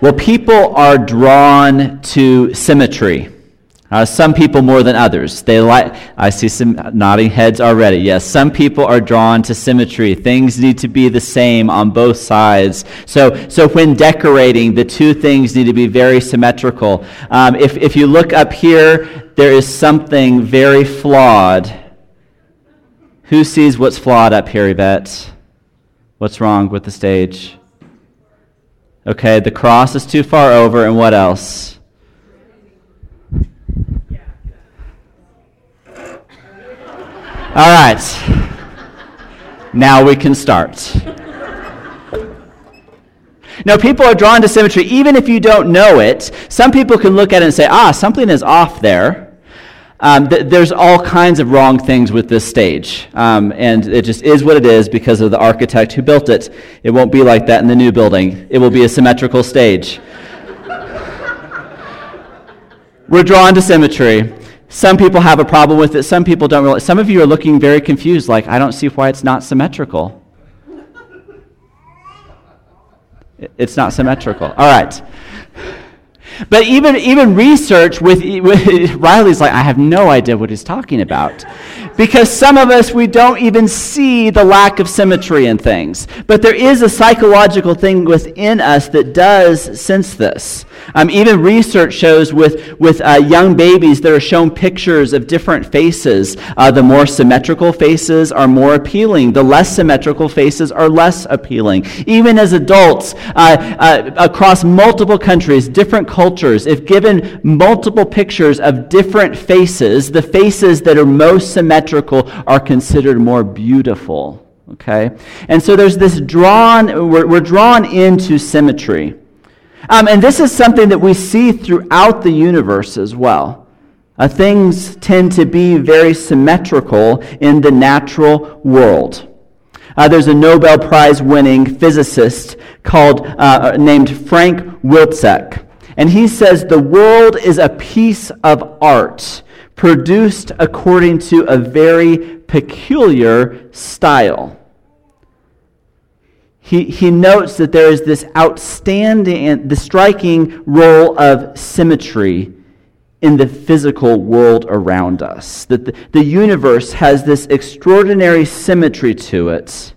Well, people are drawn to symmetry. Uh, some people more than others. They like. I see some nodding heads already. Yes, some people are drawn to symmetry. Things need to be the same on both sides. So, so when decorating, the two things need to be very symmetrical. Um, if if you look up here, there is something very flawed. Who sees what's flawed up here, Yvette? What's wrong with the stage? Okay, the cross is too far over, and what else? All right. Now we can start. Now, people are drawn to symmetry even if you don't know it. Some people can look at it and say, ah, something is off there. Um, th- there's all kinds of wrong things with this stage. Um, and it just is what it is because of the architect who built it. It won't be like that in the new building, it will be a symmetrical stage. We're drawn to symmetry. Some people have a problem with it, some people don't really. Some of you are looking very confused, like, I don't see why it's not symmetrical. It's not symmetrical. All right. But even, even research with, with, Riley's like, I have no idea what he's talking about. Because some of us, we don't even see the lack of symmetry in things. But there is a psychological thing within us that does sense this. Um, even research shows with, with uh, young babies that are shown pictures of different faces. Uh, the more symmetrical faces are more appealing, the less symmetrical faces are less appealing. Even as adults, uh, uh across multiple countries, different cultures, if given multiple pictures of different faces, the faces that are most symmetrical are considered more beautiful. Okay? And so there's this drawn, we're, we're drawn into symmetry. Um, and this is something that we see throughout the universe as well. Uh, things tend to be very symmetrical in the natural world. Uh, there's a Nobel Prize winning physicist called, uh, named Frank Wilczek. And he says the world is a piece of art produced according to a very peculiar style he, he notes that there is this outstanding, the striking role of symmetry in the physical world around us. That the, the universe has this extraordinary symmetry to it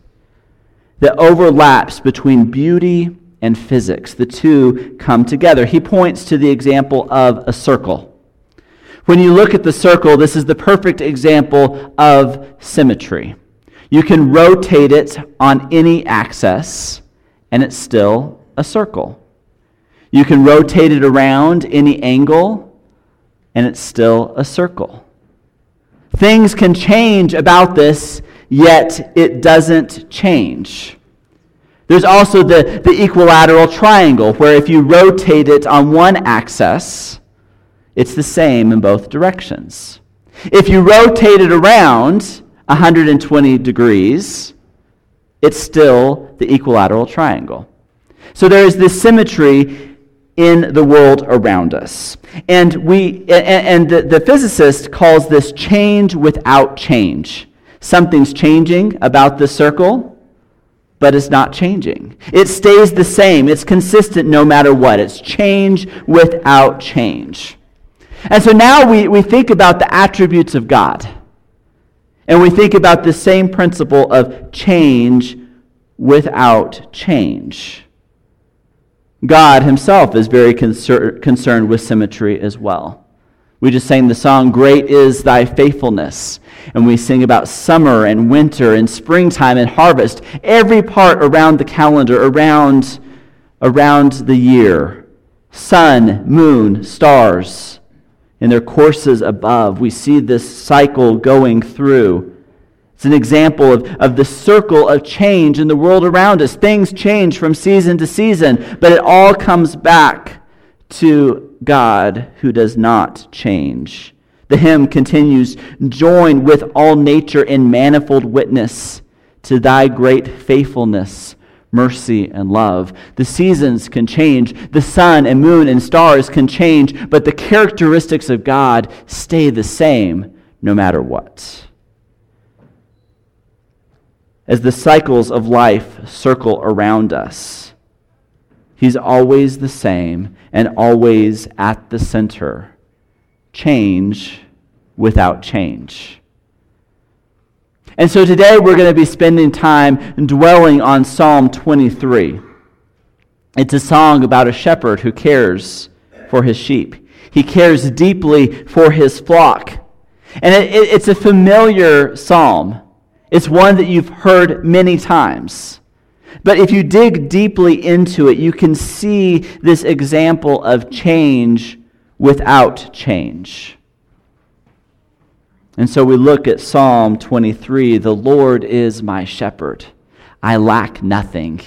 that overlaps between beauty and physics. The two come together. He points to the example of a circle. When you look at the circle, this is the perfect example of symmetry. You can rotate it on any axis, and it's still a circle. You can rotate it around any angle, and it's still a circle. Things can change about this, yet it doesn't change. There's also the, the equilateral triangle, where if you rotate it on one axis, it's the same in both directions. If you rotate it around, 120 degrees, it's still the equilateral triangle. So there is this symmetry in the world around us. And, we, and the, the physicist calls this change without change. Something's changing about the circle, but it's not changing. It stays the same. It's consistent no matter what. It's change without change. And so now we, we think about the attributes of God. And we think about the same principle of change without change. God himself is very concer- concerned with symmetry as well. We just sang the song, Great is Thy Faithfulness. And we sing about summer and winter and springtime and harvest, every part around the calendar, around, around the year. Sun, moon, stars in their courses above. We see this cycle going through. It's an example of, of the circle of change in the world around us. Things change from season to season, but it all comes back to God who does not change. The hymn continues Join with all nature in manifold witness to thy great faithfulness mercy, and love. The seasons can change, the sun and moon and stars can change, but the characteristics of God stay the same no matter what. As the cycles of life circle around us, He's always the same and always at the center. Change without change. And so today we're going to be spending time dwelling on Psalm 23. It's a song about a shepherd who cares for his sheep. He cares deeply for his flock. And it, it, it's a familiar psalm. It's one that you've heard many times. But if you dig deeply into it, you can see this example of change without change. And so we look at Psalm 23 The Lord is my shepherd, I lack nothing.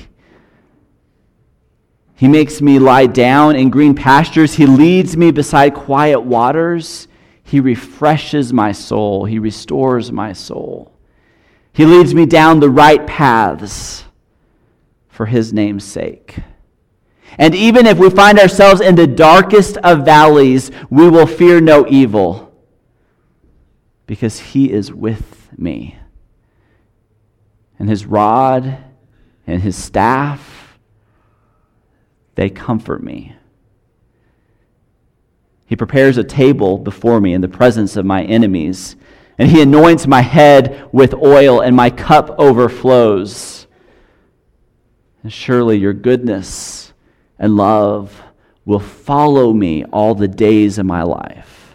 He makes me lie down in green pastures. He leads me beside quiet waters. He refreshes my soul. He restores my soul. He leads me down the right paths for his name's sake. And even if we find ourselves in the darkest of valleys, we will fear no evil because he is with me. And his rod and his staff, they comfort me. He prepares a table before me in the presence of my enemies, and he anoints my head with oil, and my cup overflows. And surely your goodness and love will follow me all the days of my life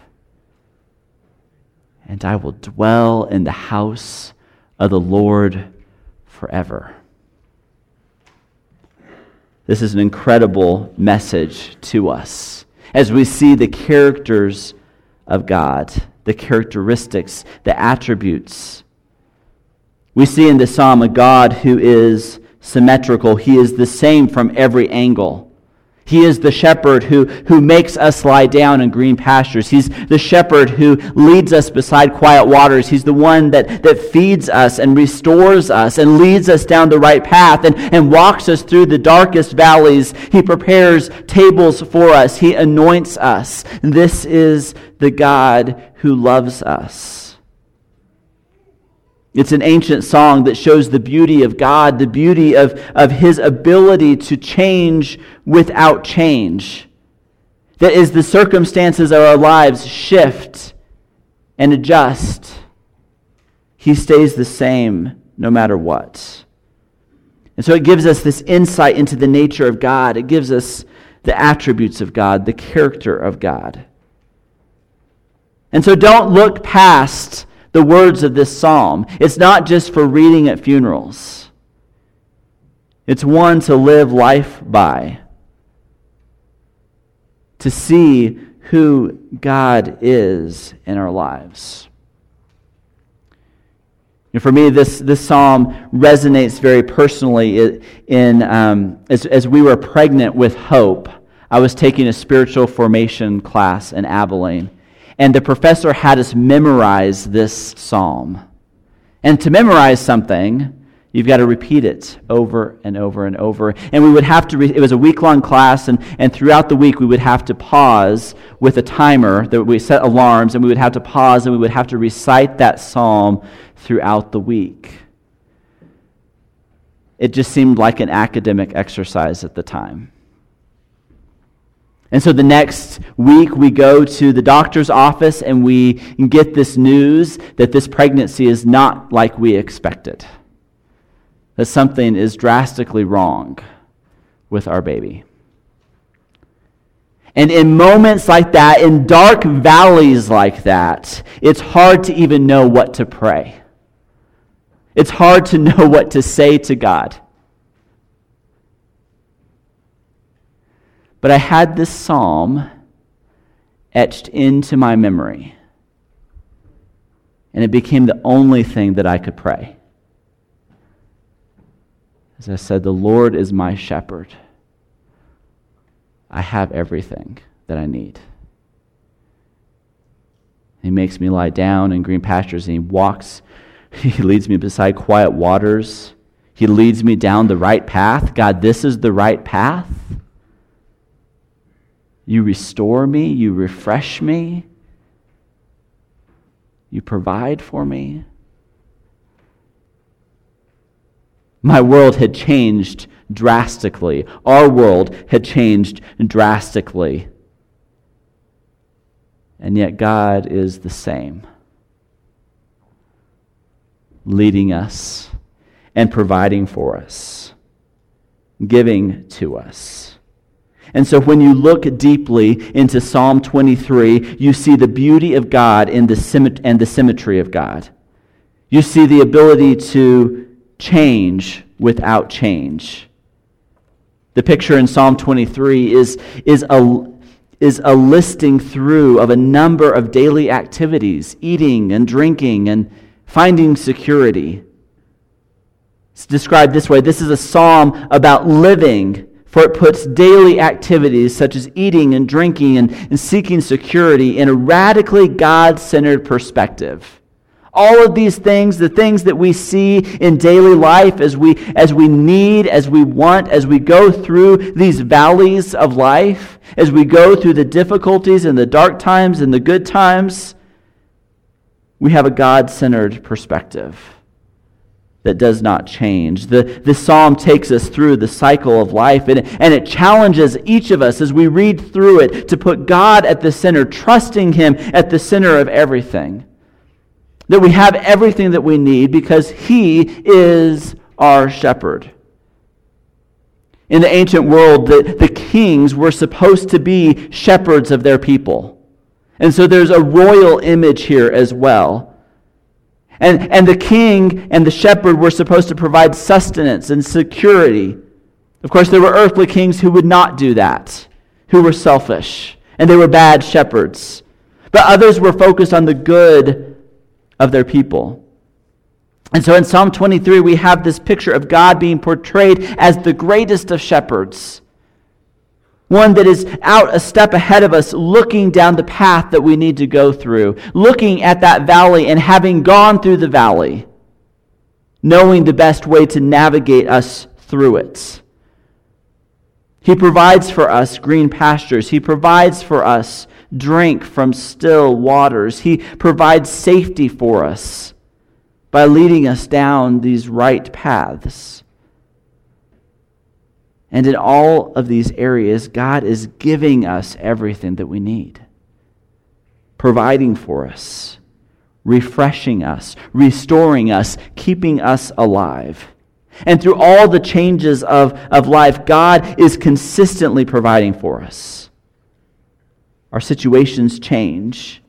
and I will dwell in the house of the Lord forever. This is an incredible message to us as we see the characters of God, the characteristics, the attributes. We see in the psalm a God who is symmetrical, He is the same from every angle. He is the shepherd who, who makes us lie down in green pastures. He's the shepherd who leads us beside quiet waters. He's the one that, that feeds us and restores us and leads us down the right path and, and walks us through the darkest valleys. He prepares tables for us. He anoints us. This is the God who loves us. It's an ancient song that shows the beauty of God, the beauty of, of His ability to change without change. That as the circumstances of our lives shift and adjust, He stays the same no matter what. And so it gives us this insight into the nature of God. It gives us the attributes of God, the character of God. And so don't look past the words of this psalm. It's not just for reading at funerals, it's one to live life by, to see who God is in our lives. And for me, this, this psalm resonates very personally in, um, as, as we were pregnant with hope. I was taking a spiritual formation class in Abilene. And the professor had us memorize this psalm. And to memorize something, You've got to repeat it over and over and over. And we would have to, re- it was a week long class, and, and throughout the week we would have to pause with a timer that we set alarms, and we would have to pause and we would have to recite that psalm throughout the week. It just seemed like an academic exercise at the time. And so the next week, we go to the doctor's office and we get this news that this pregnancy is not like we expected, that something is drastically wrong with our baby. And in moments like that, in dark valleys like that, it's hard to even know what to pray. It's hard to know what to say to God. But I had this psalm etched into my memory. And it became the only thing that I could pray. As I said, the Lord is my shepherd. I have everything that I need. He makes me lie down in green pastures and he walks, he leads me beside quiet waters. He leads me down the right path. God, this is the right path. You restore me, you refresh me, you provide for me. My world had changed drastically. Our world had changed drastically. And yet, God is the same, leading us and providing for us, giving to us. And so, when you look deeply into Psalm 23, you see the beauty of God in the and the symmetry of God. You see the ability to change without change. The picture in Psalm 23 is, is, a, is a listing through of a number of daily activities eating and drinking and finding security. It's described this way this is a psalm about living, for it puts daily activities such as eating and drinking and, and seeking security in a radically God centered perspective. All of these things, the things that we see in daily life as we, as we need, as we want, as we go through these valleys of life, as we go through the difficulties and the dark times and the good times, we have a God centered perspective that does not change. The, the psalm takes us through the cycle of life, and, and it challenges each of us as we read through it to put God at the center, trusting Him at the center of everything that we have everything that we need because He is our shepherd. In the ancient world, the, the kings were supposed to be shepherds of their people. And so there's a royal image here as well. And, and the king and the shepherd were supposed to provide sustenance and security. Of course, there were earthly kings who would not do that, who were selfish, and they were bad shepherds. But others were focused on the good of their people. And so in Psalm 23, we have this picture of God being portrayed as the greatest of shepherds. One that is out a step ahead of us, looking down the path that we need to go through, looking at that valley and having gone through the valley, knowing the best way to navigate us through it. He provides for us green pastures. He provides for us drink from still waters. He provides safety for us by leading us down these right paths. And in all of these areas, God is giving us everything that we need, providing for us, refreshing us, restoring us, keeping us alive. And through all the changes of, of life, God is consistently providing for us. Our situations change,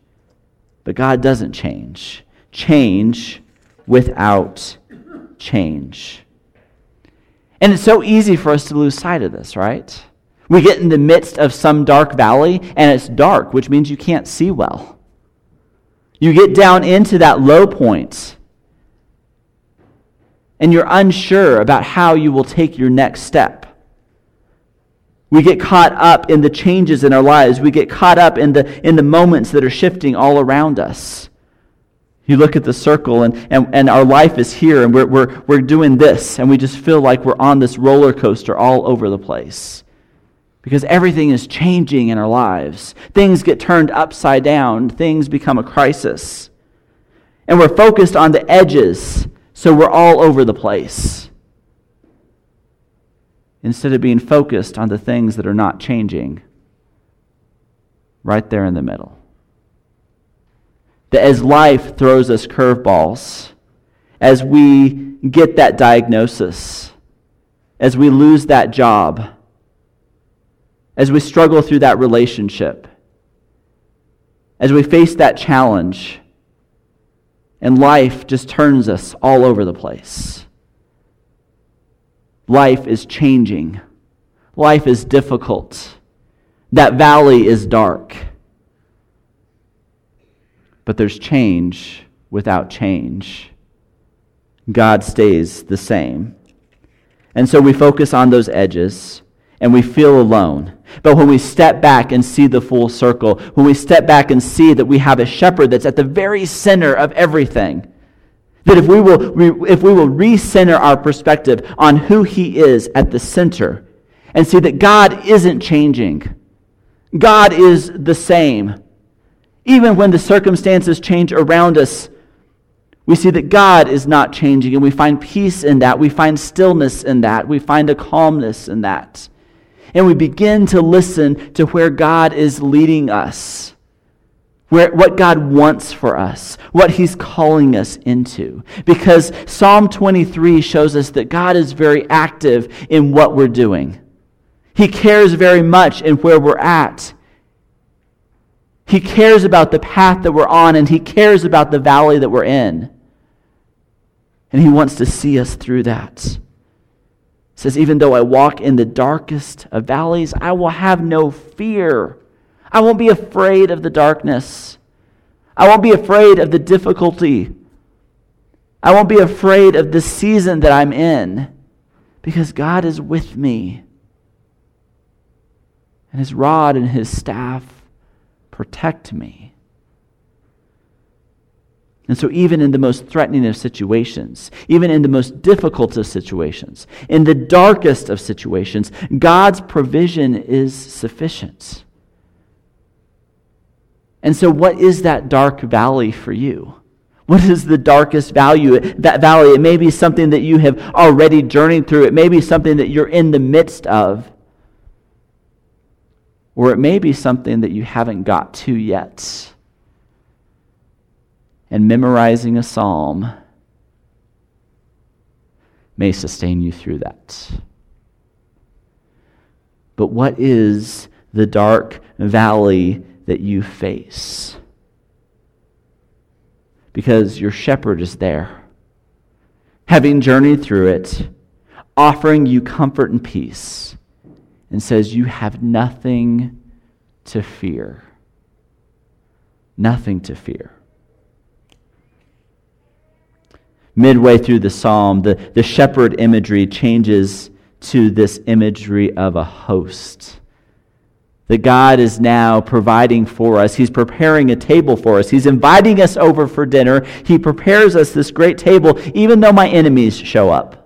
but God doesn't change. Change without change. And it's so easy for us to lose sight of this, right? We get in the midst of some dark valley, and it's dark, which means you can't see well. You get down into that low point, and you're unsure about how you will take your next step. We get caught up in the changes in our lives. We get caught up in the, in the moments that are shifting all around us. You look at the circle, and, and, and our life is here, and we're, we're, we're doing this, and we just feel like we're on this roller coaster all over the place. Because everything is changing in our lives. Things get turned upside down, things become a crisis. And we're focused on the edges, so we're all over the place instead of being focused on the things that are not changing right there in the middle. That as life throws us curveballs, as we get that diagnosis, as we lose that job, as we struggle through that relationship, as we face that challenge, and life just turns us all over the place Life is changing. Life is difficult. That valley is dark. But there's change without change. God stays the same. And so we focus on those edges and we feel alone. But when we step back and see the full circle, when we step back and see that we have a shepherd that's at the very center of everything, that if we will, if we will recenter our perspective on who He is at the center and see that God isn't changing, God is the same. Even when the circumstances change around us, We see that God is not changing, and we find peace in that. We find stillness in that. We find a calmness in that. And we begin to listen to where God is leading us, where, what God wants for us, what He's calling us into. Because Psalm 23 shows us that God is very active in what we're doing, He cares very much in where we're at. He cares about the path that we're on, and He cares about the valley that we're in. And He wants to see us through that. It says, Even though I walk in the darkest of valleys, I will have no fear. I won't be afraid of the darkness. I won't be afraid of the difficulty. I won't be afraid of the season that I'm in because God is with me. And his rod and his staff protect me. And so, even in the most threatening of situations, even in the most difficult of situations, in the darkest of situations, God's provision is sufficient. And so, what is that dark valley for you? What is the darkest value? That valley, it may be something that you have already journeyed through. It may be something that you're in the midst of. Or it may be something that you haven't got to yet and memorizing a psalm may sustain you through that. But what is the dark valley that you face? Because your shepherd is there, having journeyed through it, offering you comfort and peace, and says, You have nothing to fear. Nothing to fear. midway through the psalm, the, the shepherd imagery changes to this imagery of a host. That God is now providing for us. He's preparing a table for us. He's inviting us over for dinner. He prepares us this great table, even though my enemies show up.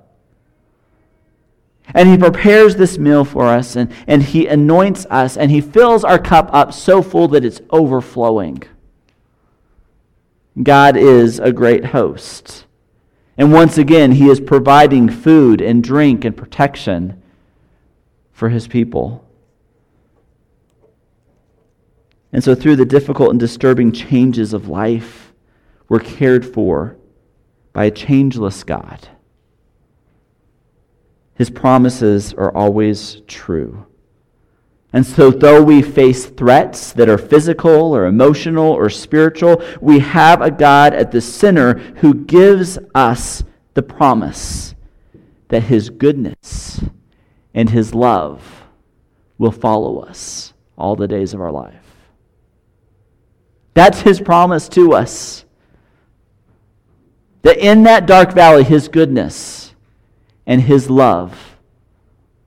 And He prepares this meal for us, and, and He anoints us, and He fills our cup up so full that it's overflowing. God is a great host. And once again, he is providing food and drink and protection for his people. And so, through the difficult and disturbing changes of life, we're cared for by a changeless God. His promises are always true. And so, though we face threats that are physical or emotional or spiritual, we have a God at the center who gives us the promise that His goodness and His love will follow us all the days of our life. That's His promise to us. That in that dark valley, His goodness and His love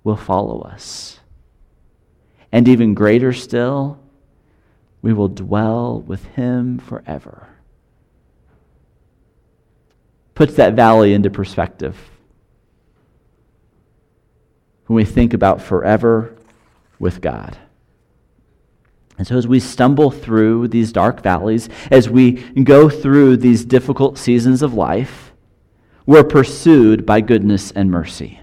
will follow us. And even greater still, we will dwell with him forever. Puts that valley into perspective. When we think about forever with God. And so, as we stumble through these dark valleys, as we go through these difficult seasons of life, we're pursued by goodness and mercy.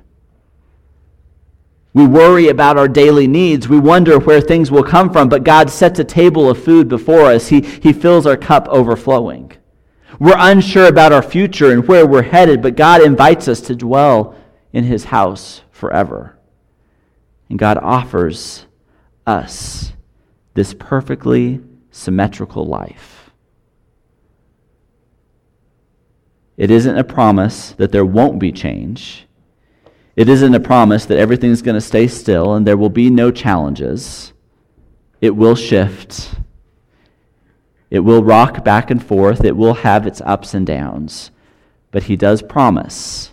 We worry about our daily needs. We wonder where things will come from, but God sets a table of food before us. He, he fills our cup overflowing. We're unsure about our future and where we're headed, but God invites us to dwell in His house forever. And God offers us this perfectly symmetrical life. It isn't a promise that there won't be change. It isn't a promise that everything's going to stay still and there will be no challenges. It will shift. It will rock back and forth. It will have its ups and downs. But he does promise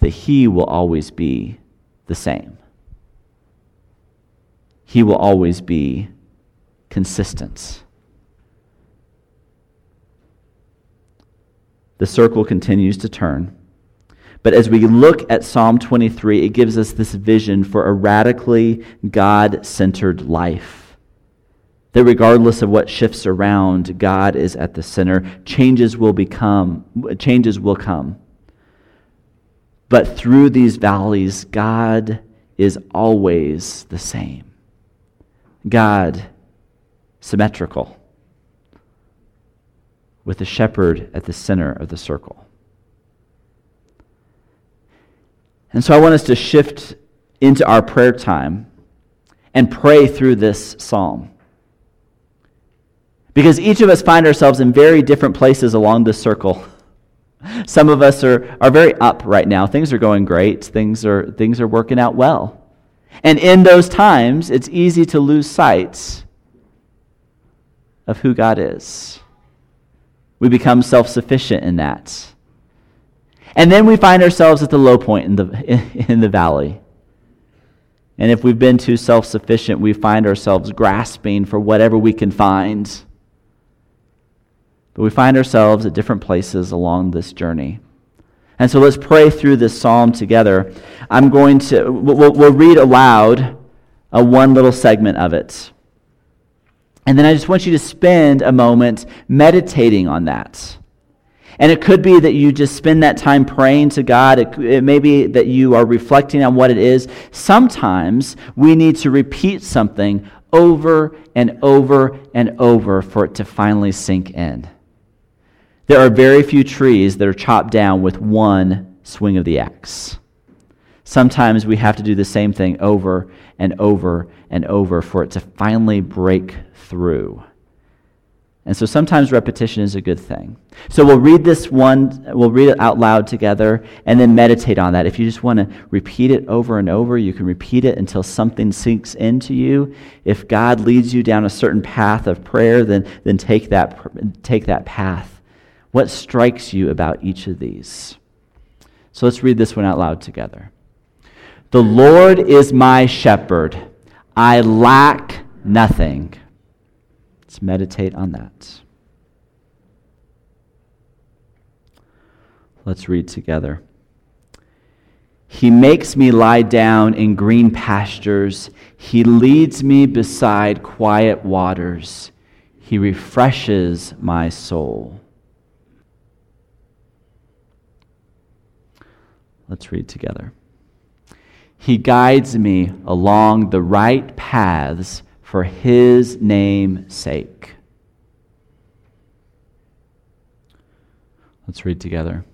that he will always be the same. He will always be consistent. The circle continues to turn. But as we look at Psalm 23, it gives us this vision for a radically God centered life. That regardless of what shifts around, God is at the center. Changes will become, changes will come. But through these valleys, God is always the same. God, symmetrical, with the shepherd at the center of the circle. And so I want us to shift into our prayer time and pray through this psalm. Because each of us find ourselves in very different places along this circle. Some of us are, are very up right now. Things are going great. Things are, things are working out well. And in those times, it's easy to lose sight of who God is. We become self sufficient in that. And then we find ourselves at the low point in the, in the valley. And if we've been too self sufficient, we find ourselves grasping for whatever we can find. But we find ourselves at different places along this journey. And so let's pray through this psalm together. I'm going to, we'll, we'll read aloud a one little segment of it. And then I just want you to spend a moment meditating on that. And it could be that you just spend that time praying to God. It, it, may be that you are reflecting on what it is. Sometimes we need to repeat something over and over and over for it to finally sink in. There are very few trees that are chopped down with one swing of the axe. Sometimes we have to do the same thing over and over and over for it to finally break through. And so sometimes repetition is a good thing. So we'll read this one, we'll read it out loud together, and then meditate on that. If you just want to repeat it over and over, you can repeat it until something sinks into you. If God leads you down a certain path of prayer, then, then take, that, take that path. What strikes you about each of these? So let's read this one out loud together. The Lord is my shepherd, I lack nothing. Let's meditate on that. Let's read together. He makes me lie down in green pastures. He leads me beside quiet waters. He refreshes my soul. Let's read together. He guides me along the right paths for his name's sake. Let's read together.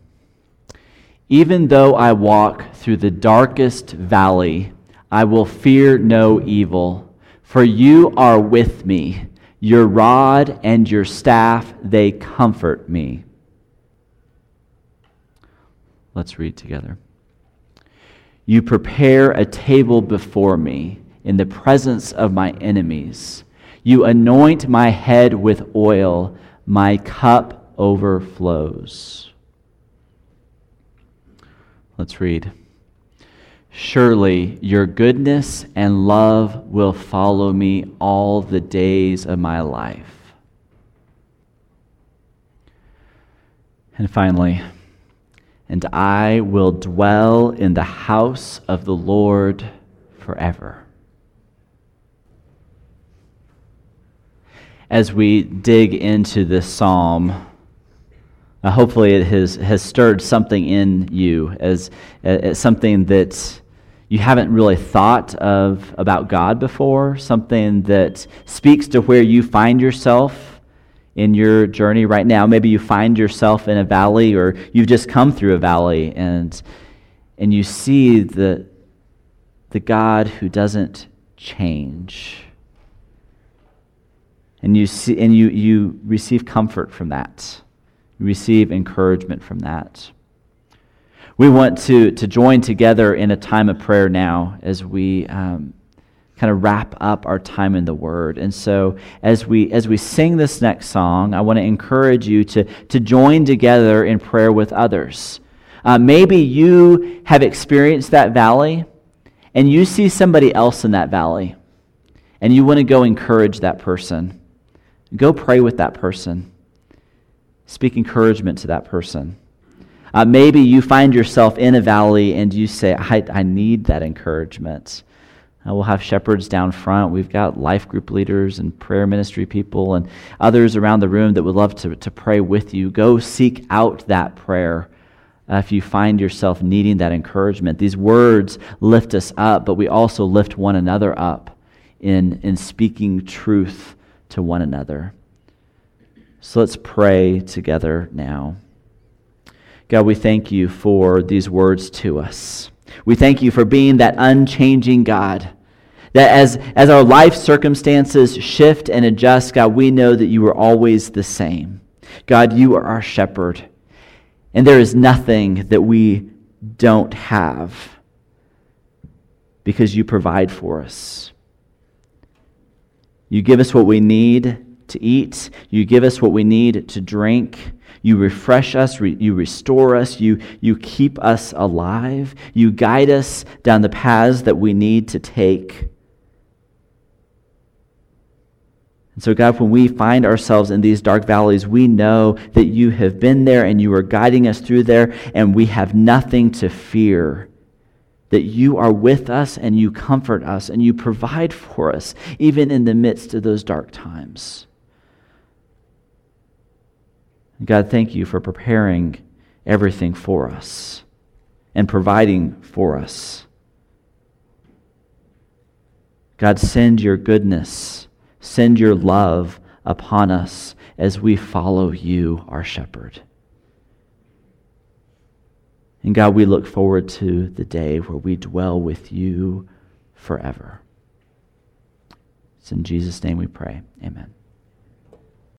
Even though I walk through the darkest valley, I will fear no evil, for you are with me. Your rod and your staff, they comfort me. Let's read together. You prepare a table before me in the presence of my enemies. You anoint my head with oil, my cup overflows. Let's read. Surely your goodness and love will follow me all the days of my life. And finally, and I will dwell in the house of the Lord forever. As we dig into this psalm, uh, hopefully it has, has stirred something in you as, as something that you haven't really thought of about God before, something that speaks to where you find yourself in your journey right now. Maybe you find yourself in a valley or you've just come through a valley and, and you see the, the God who doesn't change and you see and you, you receive comfort from that. You receive encouragement from that. We want to, to join together in a time of prayer now as we um, kind of wrap up our time in the word. And so as we as we sing this next song i want to encourage you to, to join together in prayer with others. Uh, maybe you have experienced that valley and you see somebody else in that valley and you want to go encourage that person Go pray with that person. Speak encouragement to that person. Uh, maybe you find yourself in a valley and you say, I, I need that encouragement. Uh, we'll have shepherds down front. We've got life group leaders and prayer ministry people and others around the room that would love to, to pray with you. Go seek out that prayer uh, if you find yourself needing that encouragement. These words lift us up, but we also lift one another up in, in speaking truth to one another. So let's pray together now. God, we thank you for these words to us. We thank you for being that unchanging God. That as, as our life circumstances shift and adjust, God, we know that you are always the same. God, you are our shepherd. And there is nothing that we don't have because you provide for us. You give us what we need to eat, you give us what we need to drink. You refresh us, re- you restore us, you, you keep us alive, you guide us down the paths that we need to take. And so, God, when we find ourselves in these dark valleys, we know that you have been there and you are guiding us through there, and we have nothing to fear. That you are with us and you comfort us and you provide for us, even in the midst of those dark times. God, thank you for preparing everything for us and providing for us. God, send your goodness Send your love upon us as we follow you, our shepherd. And God, we look forward to the day where we dwell with you forever. It's in Jesus' name we pray. Amen.